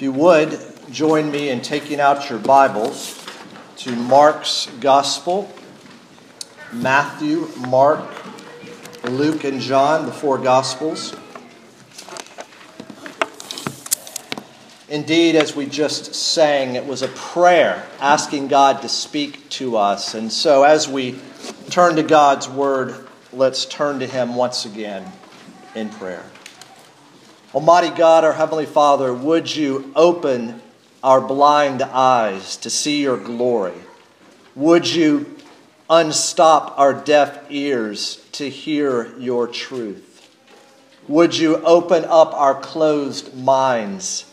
If you would, join me in taking out your Bibles to Mark's Gospel. Matthew, Mark, Luke, and John, the four Gospels. Indeed, as we just sang, it was a prayer asking God to speak to us. And so, as we turn to God's Word, let's turn to Him once again in prayer. Almighty God, our Heavenly Father, would you open our blind eyes to see your glory? Would you unstop our deaf ears to hear your truth? Would you open up our closed minds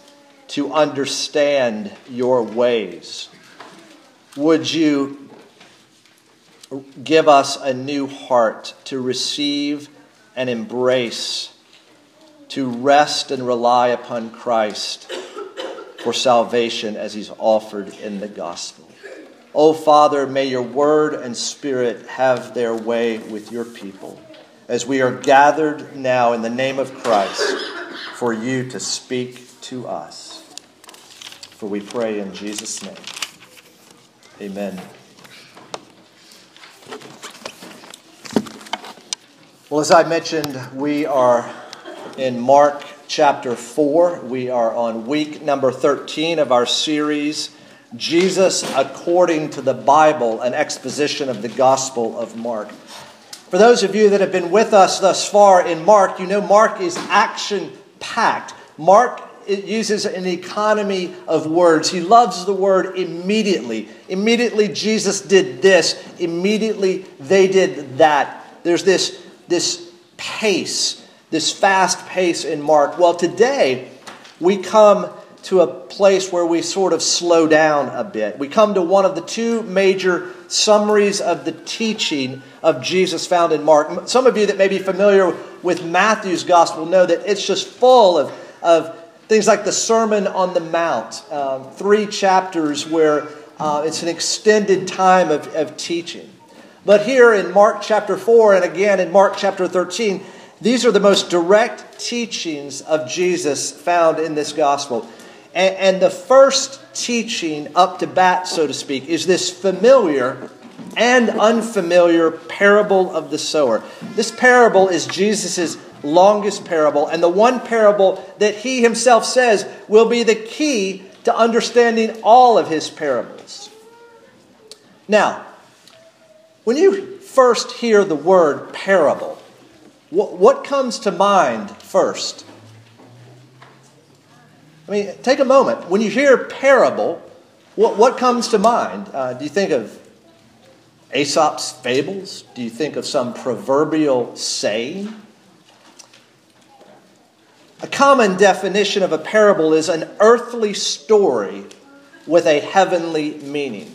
to understand your ways? Would you give us a new heart to receive and embrace? To rest and rely upon Christ for salvation as he's offered in the gospel. Oh, Father, may your word and spirit have their way with your people as we are gathered now in the name of Christ for you to speak to us. For we pray in Jesus' name. Amen. Well, as I mentioned, we are in Mark chapter 4. We are on week number 13 of our series, Jesus According to the Bible, an exposition of the Gospel of Mark. For those of you that have been with us thus far in Mark, you know Mark is action packed. Mark it uses an economy of words. He loves the word immediately. Immediately, Jesus did this. Immediately, they did that. There's this, this pace this fast pace in Mark. Well, today we come to a place where we sort of slow down a bit. We come to one of the two major summaries of the teaching of Jesus found in Mark. Some of you that may be familiar with Matthew's gospel know that it's just full of, of things like the Sermon on the Mount, um, three chapters where uh, it's an extended time of, of teaching. But here in Mark chapter 4 and again in Mark chapter 13, these are the most direct teachings of Jesus found in this gospel. And, and, the first teaching up to bat, so to speak, is this familiar and unfamiliar parable of the sower. This parable is Jesus' longest parable, and the one parable that he himself says will be the key to understanding all of his parables. Now, when you first hear the word parable, what, what comes to mind first? I mean, take a moment. When you hear parable, what, what comes to mind? Uh, do you think of Aesop's fables? Do you think of some proverbial saying? A common definition of a parable is an earthly story with a heavenly meaning.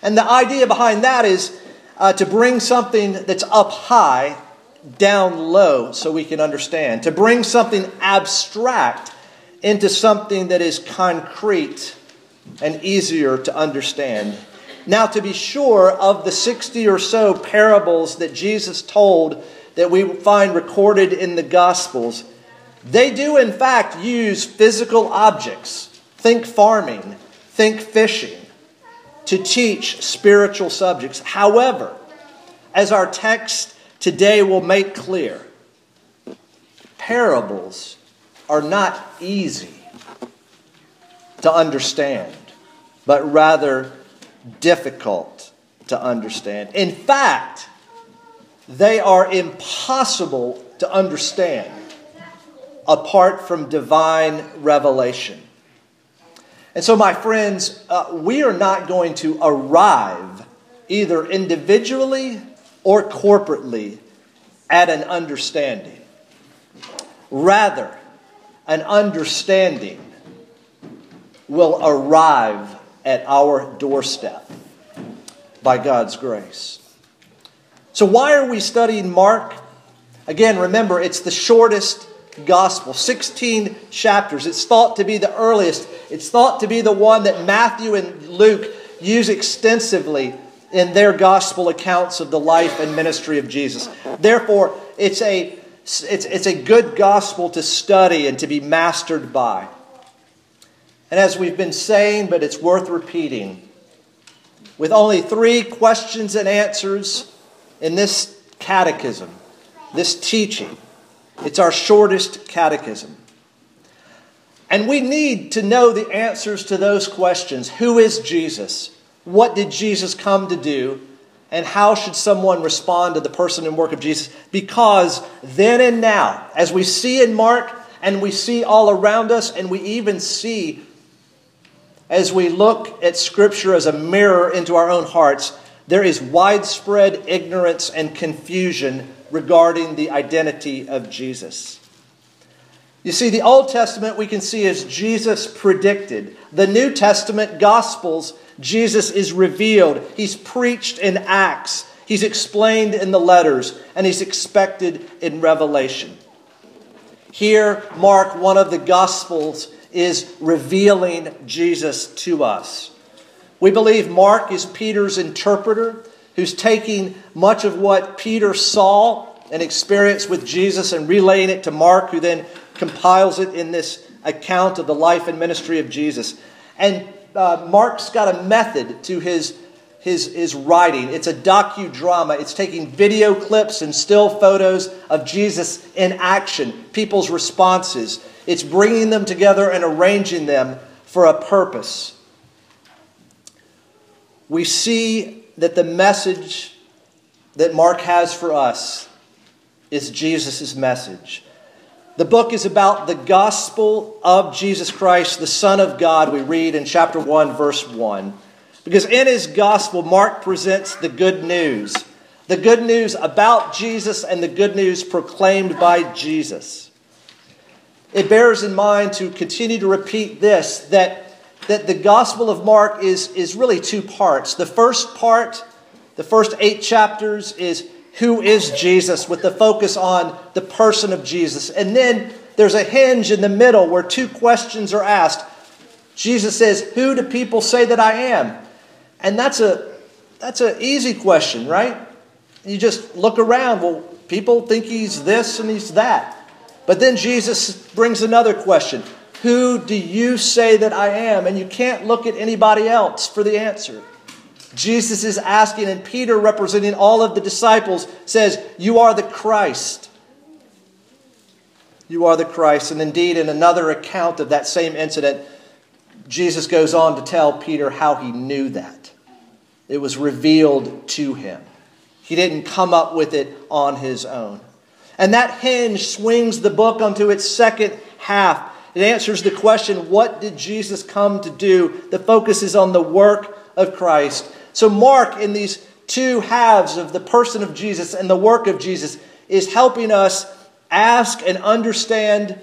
And the idea behind that is uh, to bring something that's up high down low so we can understand, to bring something abstract into something that is concrete and easier to understand. Now, to be sure, of the 60 or so parables that Jesus told that we find recorded in the Gospels, they do in fact use physical objects. Think farming, think fishing, to teach spiritual subjects. However, as our text today will make clear parables are not easy to understand, but rather difficult to understand. In fact, they are impossible to understand apart from divine revelation. And so, my friends, uh, we are not going to arrive either individually or corporately at an understanding. Rather, an understanding will arrive at our doorstep by God's grace. So, why are we studying Mark? Again, remember, it's the shortest gospel, 16 chapters. It's thought to be the earliest, it's thought to be the one that Matthew and Luke use extensively in their gospel accounts of the life and ministry of Jesus. Therefore, it's a, it's, it's a good gospel to study and to be mastered by. And as we've been saying, but it's worth repeating, with only three questions and answers in this catechism, this teaching, it's our shortest catechism. And we need to know the answers to those questions. Who is Jesus? What did Jesus come to do? And how should someone respond to the person and work of Jesus? Because then and now, as we see in Mark and we see all around us, and we even see as we look at Scripture as a mirror into our own hearts, there is widespread ignorance and confusion regarding the identity of Jesus. You see, the Old Testament we can see as Jesus predicted. The New Testament, Gospels, Jesus is revealed. He's preached in Acts. He's explained in the letters. And he's expected in Revelation. Here, Mark, one of the Gospels, is revealing Jesus to us. We believe Mark is Peter's interpreter who's taking much of what Peter saw and experienced with Jesus and relaying it to Mark, who then compiles it in this account of the life and ministry of Jesus. And uh, Mark's got a method to his, his, his writing. It's a docudrama. It's taking video clips and still photos of Jesus in action, people's responses. It's bringing them together and arranging them for a purpose. We see that the message that Mark has for us is Jesus' message. The book is about the gospel of Jesus Christ, the Son of God, we read in chapter 1, verse 1. Because in his gospel, Mark presents the good news the good news about Jesus and the good news proclaimed by Jesus. It bears in mind to continue to repeat this that, that the gospel of Mark is, is really two parts. The first part, the first eight chapters, is who is Jesus, with the focus on the person of Jesus. And then there's a hinge in the middle where two questions are asked. Jesus says, Who do people say that I am? And that's a that's an easy question, right? You just look around. Well, people think he's this and he's that. But then Jesus brings another question Who do you say that I am? And you can't look at anybody else for the answer. Jesus is asking, and Peter, representing all of the disciples, says, You are the Christ. You are the Christ. And indeed, in another account of that same incident, Jesus goes on to tell Peter how he knew that. It was revealed to him. He didn't come up with it on his own. And that hinge swings the book onto its second half. It answers the question what did Jesus come to do? The focus is on the work of Christ. So, Mark, in these two halves of the person of Jesus and the work of Jesus, is helping us ask and understand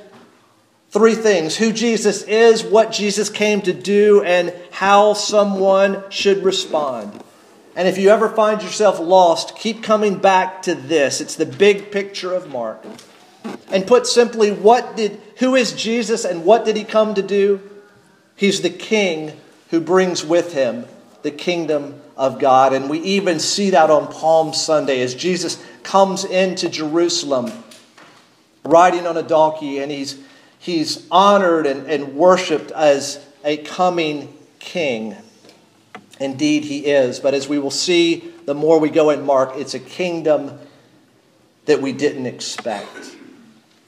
three things who Jesus is, what Jesus came to do, and how someone should respond. And if you ever find yourself lost, keep coming back to this. It's the big picture of Mark. And put simply, what did who is Jesus and what did he come to do? He's the king who brings with him the kingdom of God. And we even see that on Palm Sunday as Jesus comes into Jerusalem riding on a donkey and he's, he's honored and, and worshiped as a coming king. Indeed, he is. But as we will see, the more we go in Mark, it's a kingdom that we didn't expect.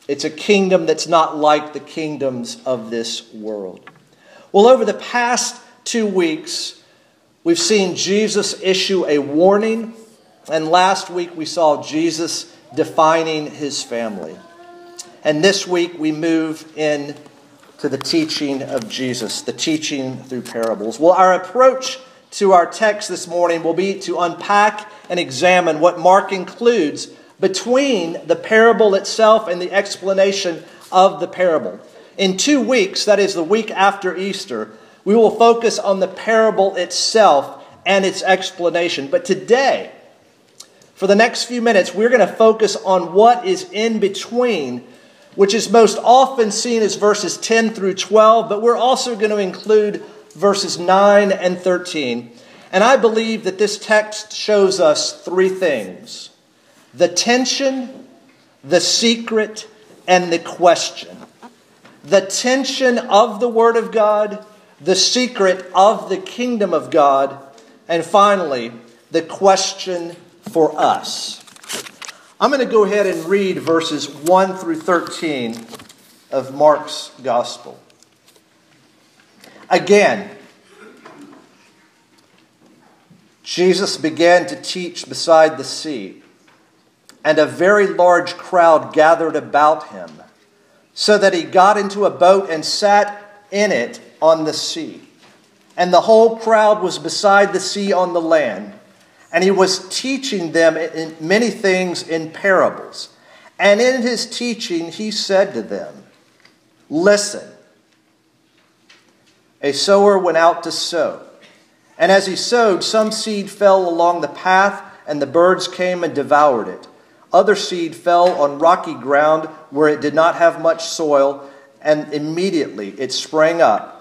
It's a kingdom that's not like the kingdoms of this world. Well, over the past two weeks, We've seen Jesus issue a warning, and last week we saw Jesus defining his family. And this week we move in to the teaching of Jesus, the teaching through parables. Well, our approach to our text this morning will be to unpack and examine what Mark includes between the parable itself and the explanation of the parable. In two weeks, that is the week after Easter, we will focus on the parable itself and its explanation. But today, for the next few minutes, we're going to focus on what is in between, which is most often seen as verses 10 through 12, but we're also going to include verses 9 and 13. And I believe that this text shows us three things the tension, the secret, and the question. The tension of the Word of God the secret of the kingdom of God, and finally, the question for us. I'm going to go ahead and read verses 1 through 13 of Mark's gospel. Again, Jesus began to teach beside the sea, and a very large crowd gathered about him, so that he got into a boat and sat in it on the sea. And the whole crowd was beside the sea on the land. And he was teaching them many things in parables. And in his teaching, he said to them, Listen, a sower went out to sow. And as he sowed, some seed fell along the path, and the birds came and devoured it. Other seed fell on rocky ground where it did not have much soil, and immediately it sprang up,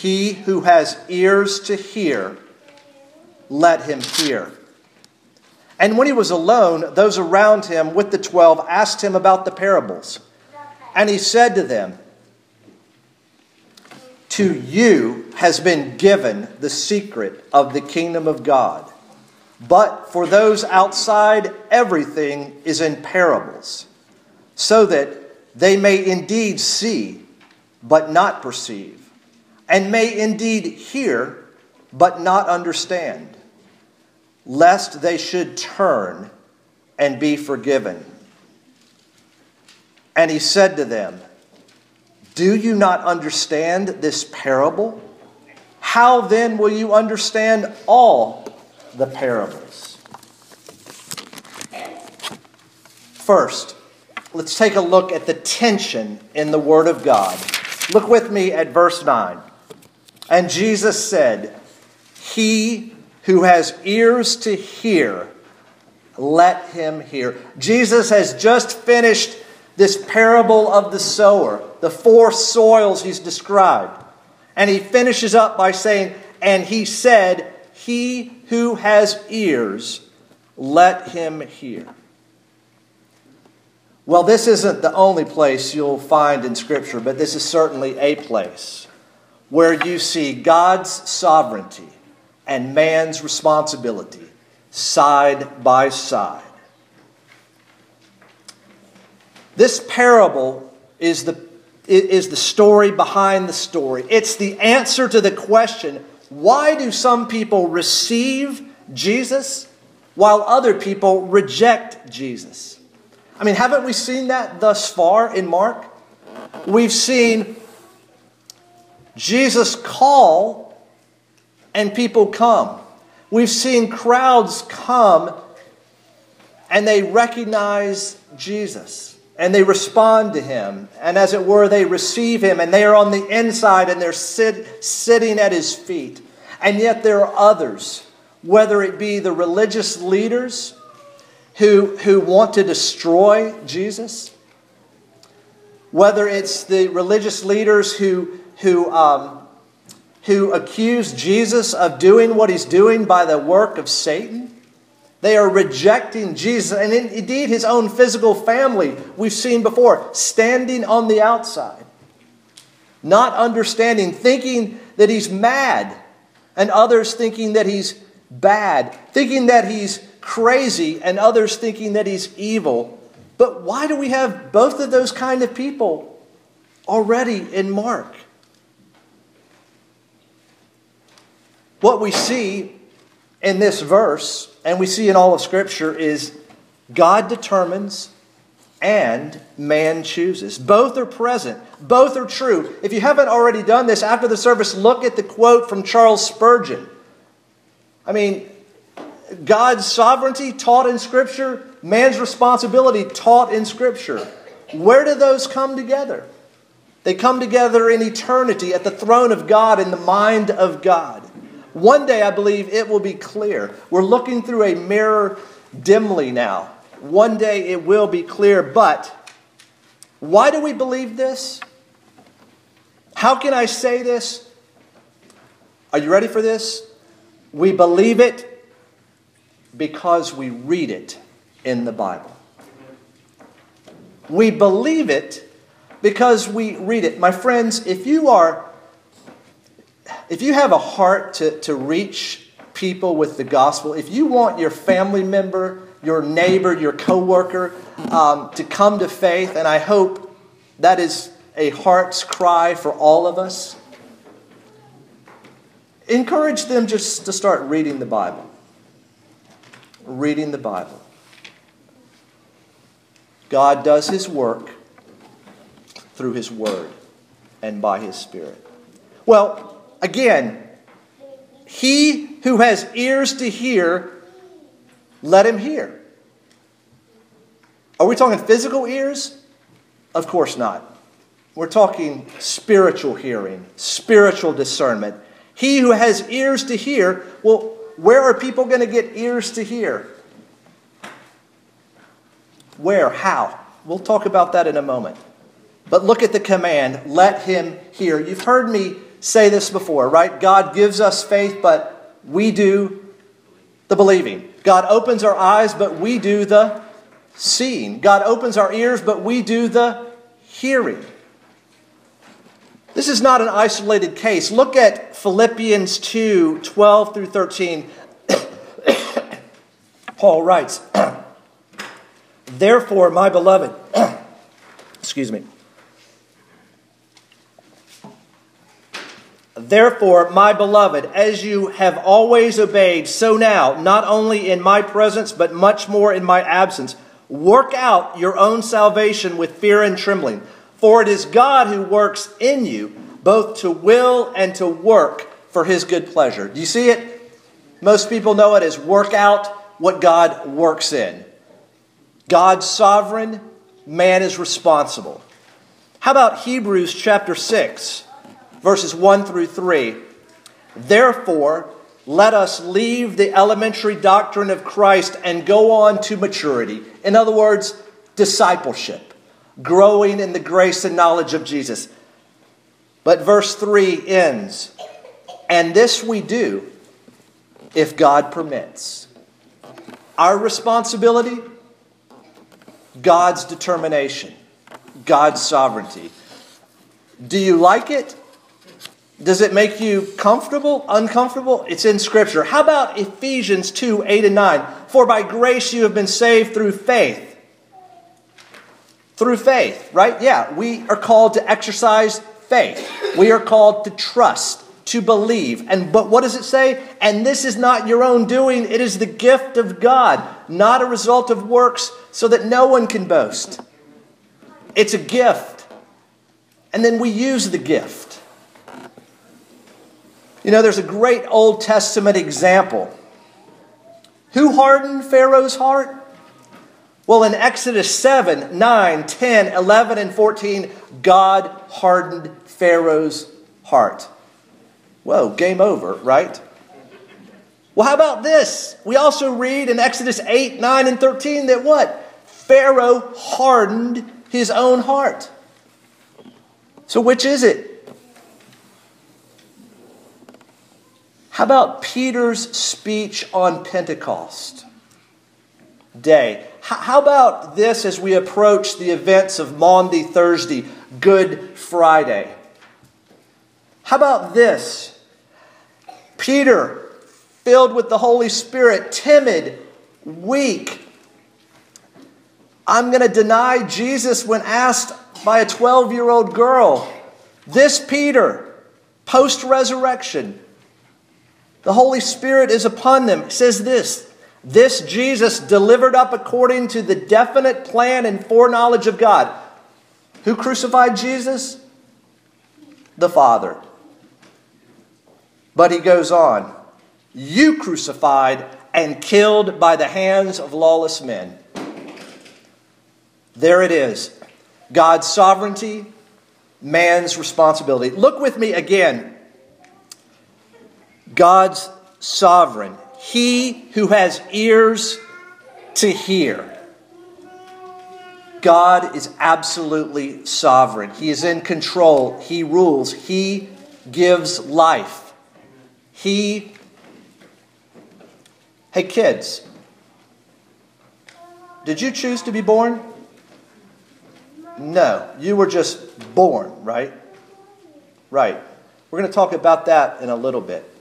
He who has ears to hear, let him hear. And when he was alone, those around him with the twelve asked him about the parables. And he said to them, To you has been given the secret of the kingdom of God. But for those outside, everything is in parables, so that they may indeed see, but not perceive, and may indeed hear, but not understand lest they should turn and be forgiven. And he said to them, Do you not understand this parable? How then will you understand all the parables? First, let's take a look at the tension in the Word of God. Look with me at verse 9. And Jesus said, He who has ears to hear, let him hear. Jesus has just finished this parable of the sower, the four soils he's described. And he finishes up by saying, And he said, He who has ears, let him hear. Well, this isn't the only place you'll find in Scripture, but this is certainly a place where you see God's sovereignty and man's responsibility side by side. This parable is the, is the story behind the story. It's the answer to the question why do some people receive Jesus while other people reject Jesus? I mean, haven't we seen that thus far in Mark? We've seen Jesus call and people come. We've seen crowds come and they recognize Jesus and they respond to him. And as it were, they receive him and they are on the inside and they're sit, sitting at his feet. And yet there are others, whether it be the religious leaders who, who want to destroy Jesus, whether it's the religious leaders who, who um, who accuse Jesus of doing what he's doing by the work of Satan. They are rejecting Jesus, and indeed his own physical family, we've seen before, standing on the outside, not understanding, thinking that he's mad, and others thinking that he's bad, thinking that he's crazy, and others thinking that he's evil. But why do we have both of those kind of people already in Mark? What we see in this verse, and we see in all of Scripture, is God determines and man chooses. Both are present, both are true. If you haven't already done this after the service, look at the quote from Charles Spurgeon. I mean, God's sovereignty taught in Scripture, man's responsibility taught in Scripture. Where do those come together? They come together in eternity at the throne of God, in the mind of God. One day, I believe it will be clear. We're looking through a mirror dimly now. One day it will be clear, but why do we believe this? How can I say this? Are you ready for this? We believe it because we read it in the Bible. We believe it because we read it. My friends, if you are if you have a heart to, to reach people with the gospel, if you want your family member, your neighbor, your coworker um, to come to faith, and I hope that is a heart's cry for all of us, encourage them just to start reading the Bible. Reading the Bible. God does His work through His Word and by His Spirit. Well, again, he who has ears to hear, let him hear. Are we talking physical ears? Of course not. We're talking spiritual hearing, spiritual discernment. He who has ears to hear, well, where are people going to get ears to hear? Where? How? We'll talk about that in a moment. But look at the command let him hear. You've heard me say this before, right? God gives us faith, but we do the believing. God opens our eyes, but we do the seeing. God opens our ears, but we do the hearing. This is not an isolated case. Look at Philippians 2 12 through 13. Paul writes, Therefore, my beloved, excuse me. Therefore, my beloved, as you have always obeyed, so now, not only in my presence, but much more in my absence, work out your own salvation with fear and trembling. For it is God who works in you, both to will and to work for his good pleasure. Do you see it? Most people know it as work out what God works in. God's sovereign, man is responsible. How about Hebrews chapter 6? Verses 1 through 3. Therefore, let us leave the elementary doctrine of Christ and go on to maturity. In other words, discipleship, growing in the grace and knowledge of Jesus. But verse 3 ends, and this we do if God permits. Our responsibility, God's determination, God's sovereignty. Do you like it? Does it make you comfortable, uncomfortable? It's in Scripture. How about Ephesians 2 8 and 9? For by grace you have been saved through faith. Through faith, right? Yeah, we are called to exercise faith. We are called to trust, to believe. And but what does it say? And this is not your own doing, it is the gift of God, not a result of works, so that no one can boast. It's a gift. And then we use the gift. You know, there's a great Old Testament example. Who hardened Pharaoh's heart? Well, in Exodus 7, 9, 10, 11, and 14, God hardened Pharaoh's heart. Whoa, game over, right? Well, how about this? We also read in Exodus 8, 9, and 13 that what? Pharaoh hardened his own heart. So, which is it? How about Peter's speech on Pentecost Day? How about this as we approach the events of Maundy Thursday, Good Friday? How about this? Peter, filled with the Holy Spirit, timid, weak. I'm going to deny Jesus when asked by a 12 year old girl. This Peter, post resurrection, the Holy Spirit is upon them. It says this this Jesus delivered up according to the definite plan and foreknowledge of God. Who crucified Jesus? The Father. But he goes on You crucified and killed by the hands of lawless men. There it is God's sovereignty, man's responsibility. Look with me again God's sovereign. He who has ears to hear. God is absolutely sovereign. He is in control. He rules. He gives life. He. Hey, kids, did you choose to be born? No, you were just born, right? Right. We're going to talk about that in a little bit.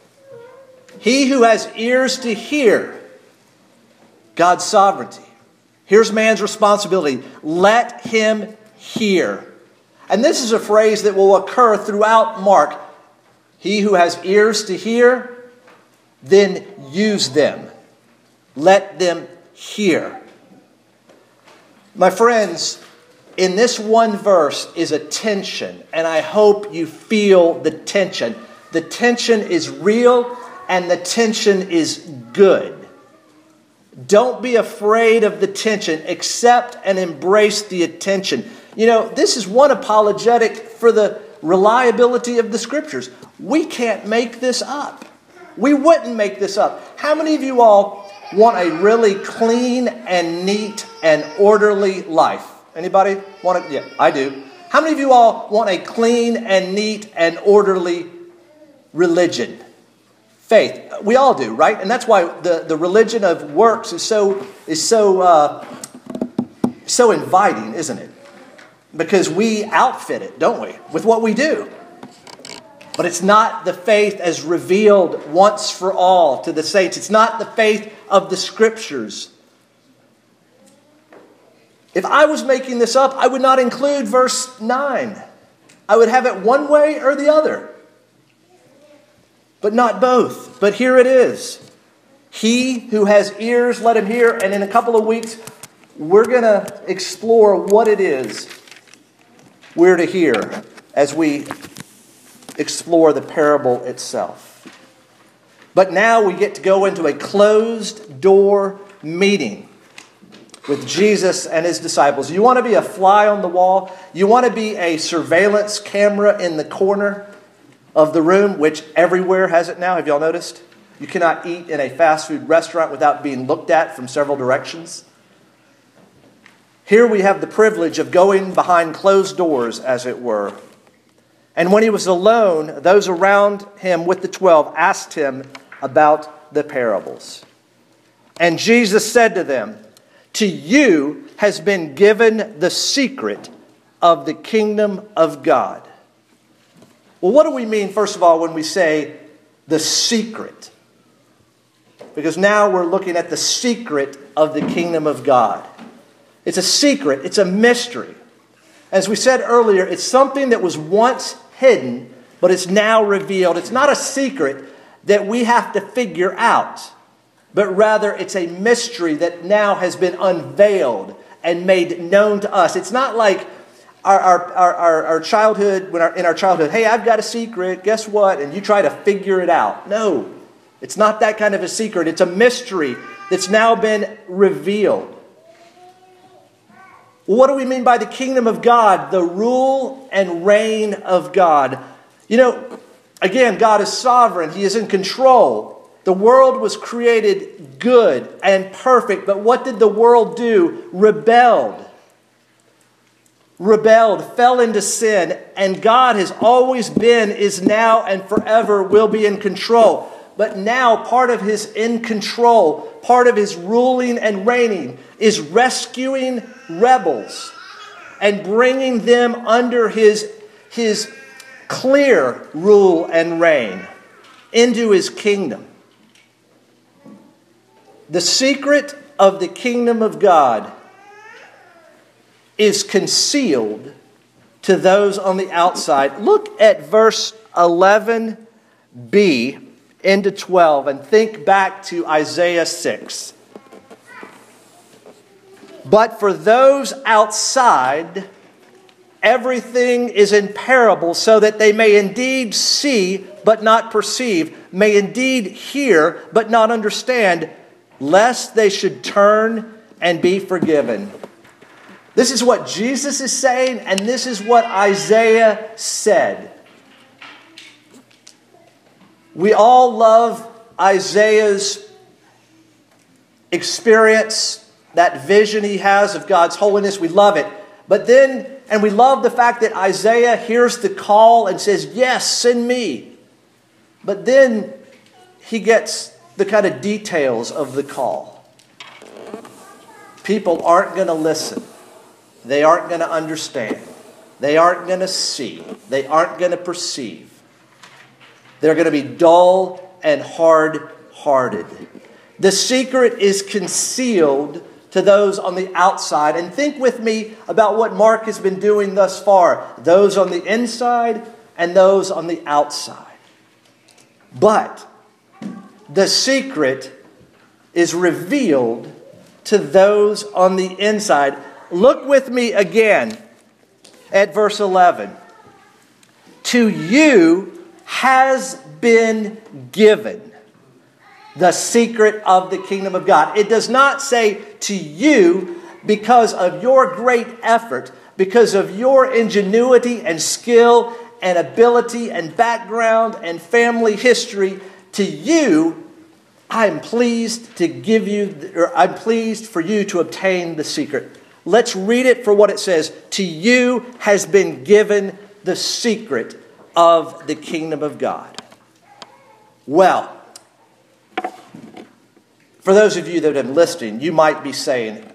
He who has ears to hear God's sovereignty. Here's man's responsibility let him hear. And this is a phrase that will occur throughout Mark. He who has ears to hear, then use them. Let them hear. My friends, in this one verse is a tension, and I hope you feel the tension. The tension is real, and the tension is good. Don't be afraid of the tension. Accept and embrace the attention. You know, this is one apologetic for the reliability of the scriptures. We can't make this up. We wouldn't make this up. How many of you all want a really clean and neat and orderly life? Anybody want to? Yeah, I do. How many of you all want a clean and neat and orderly religion? Faith. We all do, right? And that's why the, the religion of works is so is so uh, so inviting, isn't it? Because we outfit it, don't we, with what we do. But it's not the faith as revealed once for all to the saints. It's not the faith of the scriptures. If I was making this up, I would not include verse 9. I would have it one way or the other but not both. But here it is. He who has ears, let him hear. And in a couple of weeks, we're going to explore what it is we're to hear as we explore the parable itself. But now we get to go into a closed door meeting with Jesus and his disciples. You want to be a fly on the wall? You want to be a surveillance camera in the corner? Of the room, which everywhere has it now. Have y'all noticed? You cannot eat in a fast food restaurant without being looked at from several directions. Here we have the privilege of going behind closed doors, as it were. And when he was alone, those around him with the twelve asked him about the parables. And Jesus said to them, To you has been given the secret of the kingdom of God. Well, what do we mean, first of all, when we say the secret? Because now we're looking at the secret of the kingdom of God. It's a secret, it's a mystery. As we said earlier, it's something that was once hidden, but it's now revealed. It's not a secret that we have to figure out, but rather it's a mystery that now has been unveiled and made known to us. It's not like our, our, our, our childhood, when our, in our childhood, hey, I've got a secret, guess what? And you try to figure it out. No, it's not that kind of a secret. It's a mystery that's now been revealed. What do we mean by the kingdom of God? The rule and reign of God. You know, again, God is sovereign, He is in control. The world was created good and perfect, but what did the world do? Rebelled rebelled, fell into sin, and God has always been, is now, and forever will be in control. But now, part of his in control, part of his ruling and reigning, is rescuing rebels and bringing them under his, his clear rule and reign into his kingdom. The secret of the kingdom of God is concealed to those on the outside. Look at verse 11b into 12 and think back to Isaiah 6. But for those outside, everything is in parable, so that they may indeed see but not perceive, may indeed hear but not understand, lest they should turn and be forgiven. This is what Jesus is saying, and this is what Isaiah said. We all love Isaiah's experience, that vision he has of God's holiness. We love it. But then, and we love the fact that Isaiah hears the call and says, Yes, send me. But then he gets the kind of details of the call. People aren't going to listen, they aren't going to understand, they aren't going to see, they aren't going to perceive. They're going to be dull and hard hearted. The secret is concealed to those on the outside. And think with me about what Mark has been doing thus far those on the inside and those on the outside. But the secret is revealed to those on the inside. Look with me again at verse 11. To you has been given the secret of the kingdom of God. It does not say to you because of your great effort, because of your ingenuity and skill and ability and background and family history. To you, I'm pleased to give you, or I'm pleased for you to obtain the secret. Let's read it for what it says. To you has been given the secret of the kingdom of God. Well, for those of you that have been listening, you might be saying,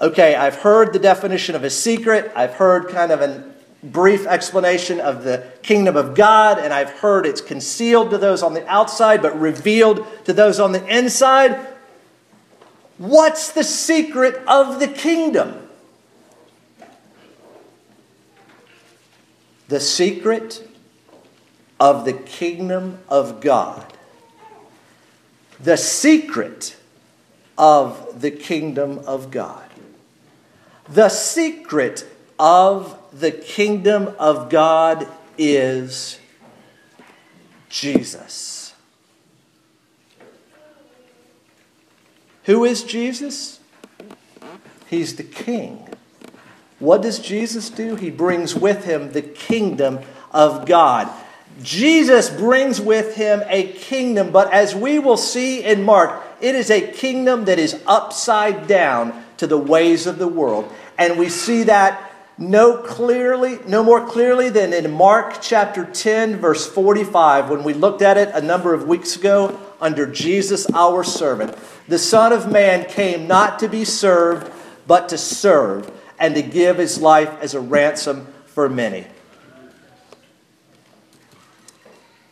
okay, I've heard the definition of a secret, I've heard kind of a brief explanation of the kingdom of God, and I've heard it's concealed to those on the outside but revealed to those on the inside. What's the secret of the kingdom? The secret of the kingdom of God the secret of the kingdom of God. The secret of the kingdom of God is Jesus. Who is Jesus? He's the king. What does Jesus do? He brings with him the kingdom of God. Jesus brings with him a kingdom, but as we will see in Mark, it is a kingdom that is upside down to the ways of the world. And we see that no clearly, no more clearly than in Mark chapter 10 verse 45 when we looked at it a number of weeks ago under Jesus our servant. The son of man came not to be served but to serve and to give his life as a ransom for many.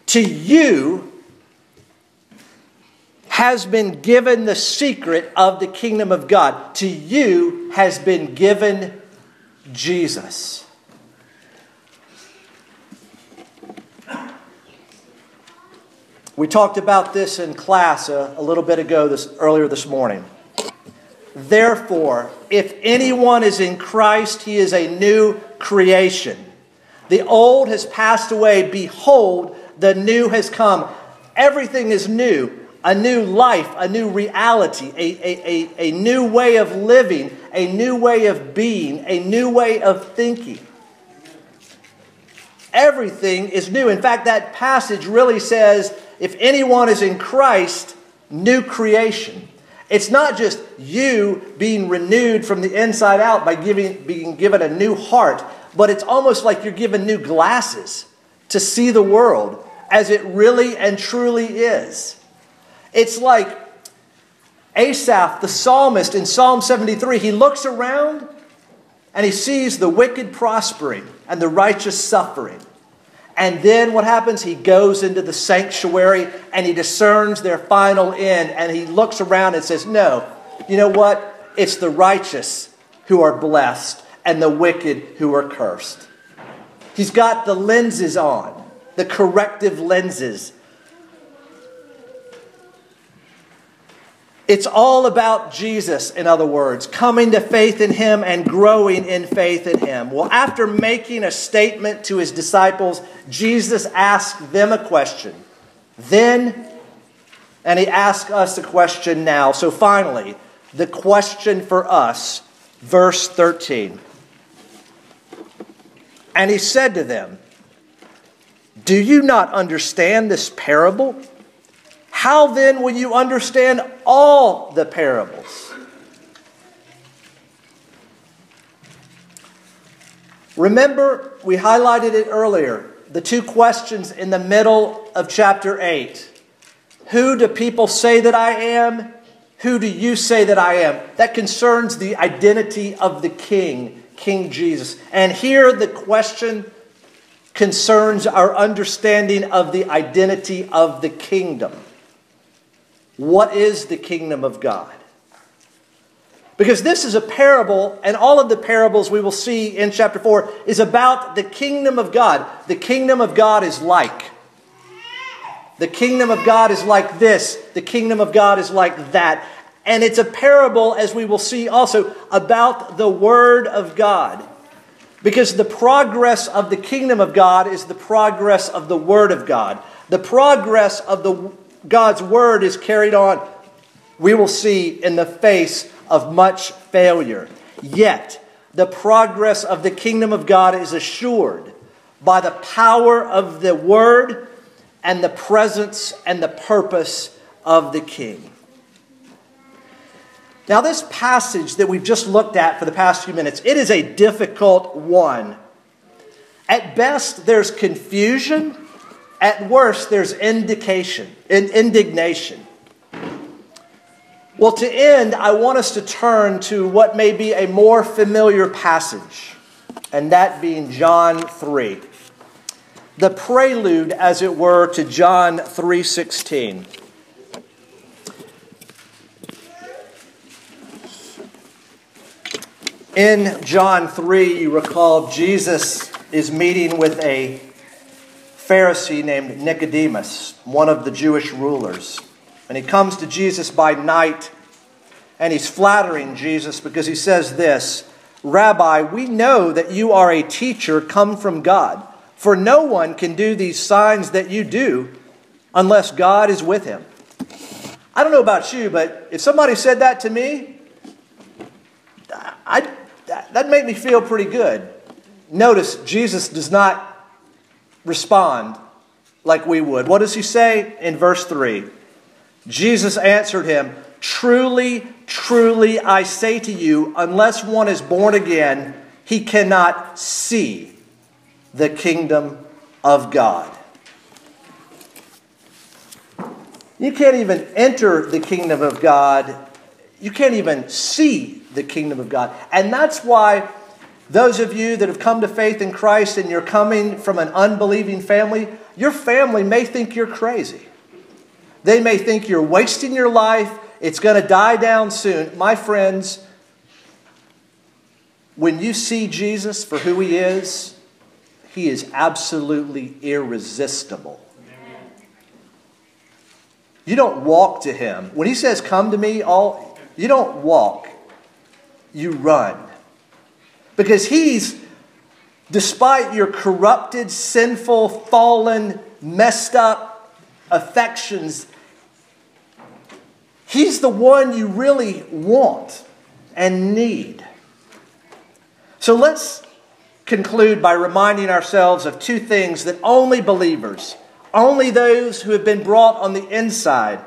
To you has been given the secret of the kingdom of God. To you has been given Jesus. We talked about this in class a, a, little bit ago, this, earlier this morning. Therefore, if anyone is in Christ, he is a new creation. The old has passed away. Behold, the new has come. Everything is new. A new life, a new reality, a, a, a, a new way of living, a new way of being, a new way of thinking. Everything is new. In fact, that passage really says if anyone is in Christ, new creation. It's not just you being renewed from the inside out by giving, being given a new heart, but it's almost like you're given new glasses to see the world as it really and truly is. It's like Asaph, the psalmist in Psalm 73, he looks around and he sees the wicked prospering and the righteous suffering. And then what happens? He goes into the sanctuary and he discerns their final end and he looks around and says, No, you know what? It's the righteous who are blessed and the wicked who are cursed. He's got the lenses on the corrective lenses. It's all about Jesus, in other words, coming to faith in Him and growing in faith in Him. Well, after making a statement to His disciples, Jesus asked them a question. Then, and He asked us a question now. So finally, the question for us, verse 13. And He said to them, Do you not understand this parable? How then will you understand all the parables? Remember, we highlighted it earlier the two questions in the middle of chapter 8. Who do people say that I am? Who do you say that I am? That concerns the identity of the king, King Jesus. And here the question concerns our understanding of the identity of the kingdom. What is the kingdom of God? Because this is a parable, and all of the parables we will see in chapter 4 is about the kingdom of God. The kingdom of God is like. The kingdom of God is like this. The kingdom of God is like that. And it's a parable, as we will see also, about the Word of God. Because the progress of the kingdom of God is the progress of the Word of God. The progress of the, God's Word is carried on, we will see, in the face of much failure. Yet, the progress of the kingdom of God is assured by the power of the Word and the presence and the purpose of the King. Now, this passage that we've just looked at for the past few minutes, it is a difficult one. At best, there's confusion. At worst, there's indication, indignation. Well, to end, I want us to turn to what may be a more familiar passage, and that being John 3 the prelude, as it were, to John 3.16. In John 3, you recall Jesus is meeting with a Pharisee named Nicodemus, one of the Jewish rulers. And he comes to Jesus by night and he's flattering Jesus because he says this Rabbi, we know that you are a teacher come from God. For no one can do these signs that you do unless God is with him. I don't know about you, but if somebody said that to me, I, that'd make me feel pretty good. Notice Jesus does not respond like we would. What does he say in verse 3? Jesus answered him, Truly, truly, I say to you, unless one is born again, he cannot see the kingdom of God. You can't even enter the kingdom of God. You can't even see the kingdom of God. And that's why those of you that have come to faith in Christ and you're coming from an unbelieving family, your family may think you're crazy. They may think you're wasting your life, it's going to die down soon. My friends, when you see Jesus for who he is, he is absolutely irresistible. You don't walk to him. When he says, Come to me, all you don't walk, you run. Because he's, despite your corrupted, sinful, fallen, messed up affections, he's the one you really want and need. So let's conclude by reminding ourselves of two things that only believers, only those who have been brought on the inside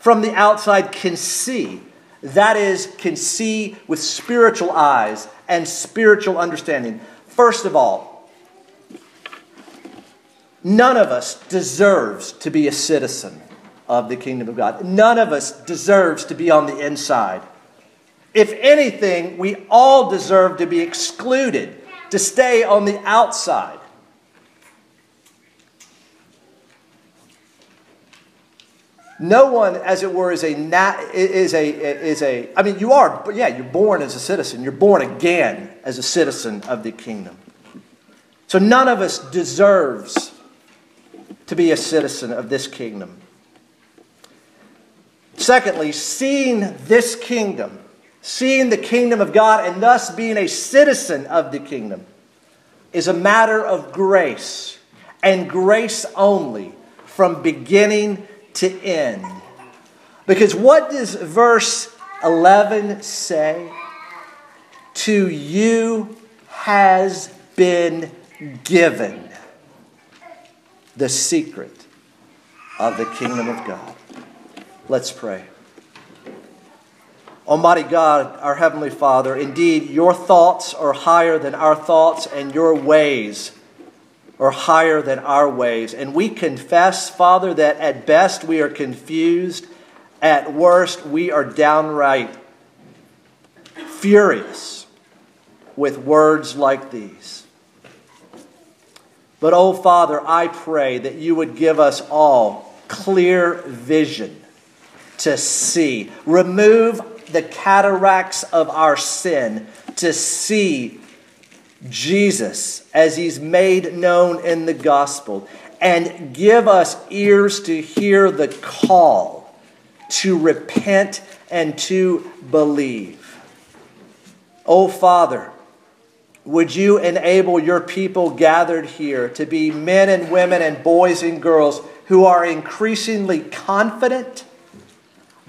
from the outside can see. That is, can see with spiritual eyes and spiritual understanding. First of all, none of us deserves to be a citizen of the kingdom of God. None of us deserves to be on the inside. If anything, we all deserve to be excluded to stay on the outside. No one, as it were, is a, is a, is a, I mean, you are, but yeah, you're born as a citizen. You're born again as a citizen of the kingdom. So none of us deserves to be a citizen of this kingdom. Secondly, seeing this kingdom seeing the kingdom of God and thus being a citizen of the kingdom is a matter of grace and grace only from beginning to end. Because what does verse 11 say? To you has been given. the secret of the kingdom of God. Let's pray. Almighty God, our Heavenly Father, indeed, your thoughts are higher than our thoughts, and your ways are higher than our ways. And we confess, Father, that at best we are confused, at worst we are downright furious with words like these. But, oh Father, I pray that you would give us all clear vision to see. Remove the cataracts of our sin to see Jesus as he's made known in the gospel and give us ears to hear the call to repent and to believe. Oh, Father, would you enable your people gathered here to be men and women and boys and girls who are increasingly confident,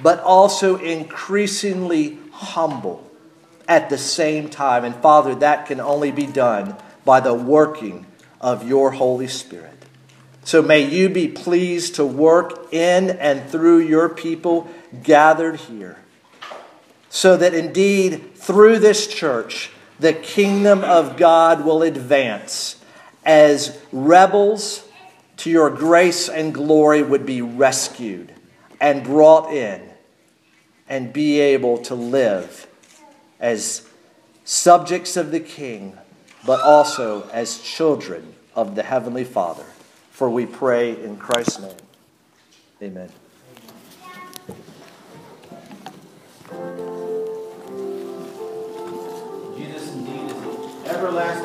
but also increasingly humble at the same time. And Father, that can only be done by the working of your Holy Spirit. So may you be pleased to work in and through your people gathered here, so that indeed through this church, the kingdom of God will advance as rebels to your grace and glory would be rescued and brought in and be able to live as subjects of the King, but also as children of the Heavenly Father. For we pray in Christ's name. Amen. Jesus indeed is everlasting.